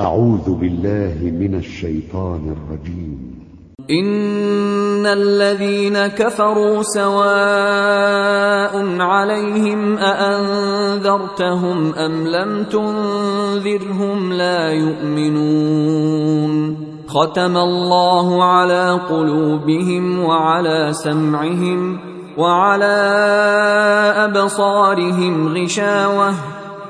أعوذ بالله من الشيطان الرجيم. إن الذين كفروا سواء عليهم أأنذرتهم أم لم تنذرهم لا يؤمنون. ختم الله على قلوبهم وعلى سمعهم وعلى أبصارهم غشاوة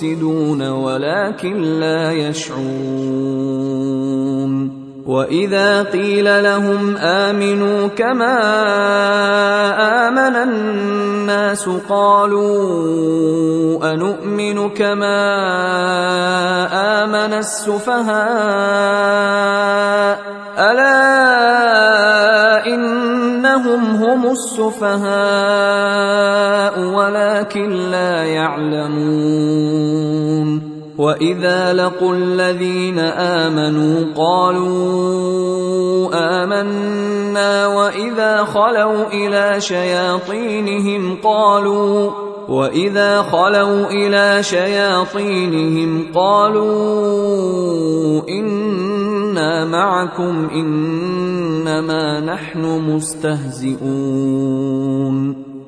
هم المفسدون ولكن لا يشعرون. وإذا قيل لهم آمنوا كما آمن الناس قالوا انومن كما آمن السفهاء. ألا إنهم هم السفهاء ولكن لا يعلمون. واذا لقوا الذين امنوا قالوا امنا واذا خلوا إلى شياطينهم قالوا واذا خلوا إلى شياطينهم قالوا أنا معكم انما نحن مستهزئون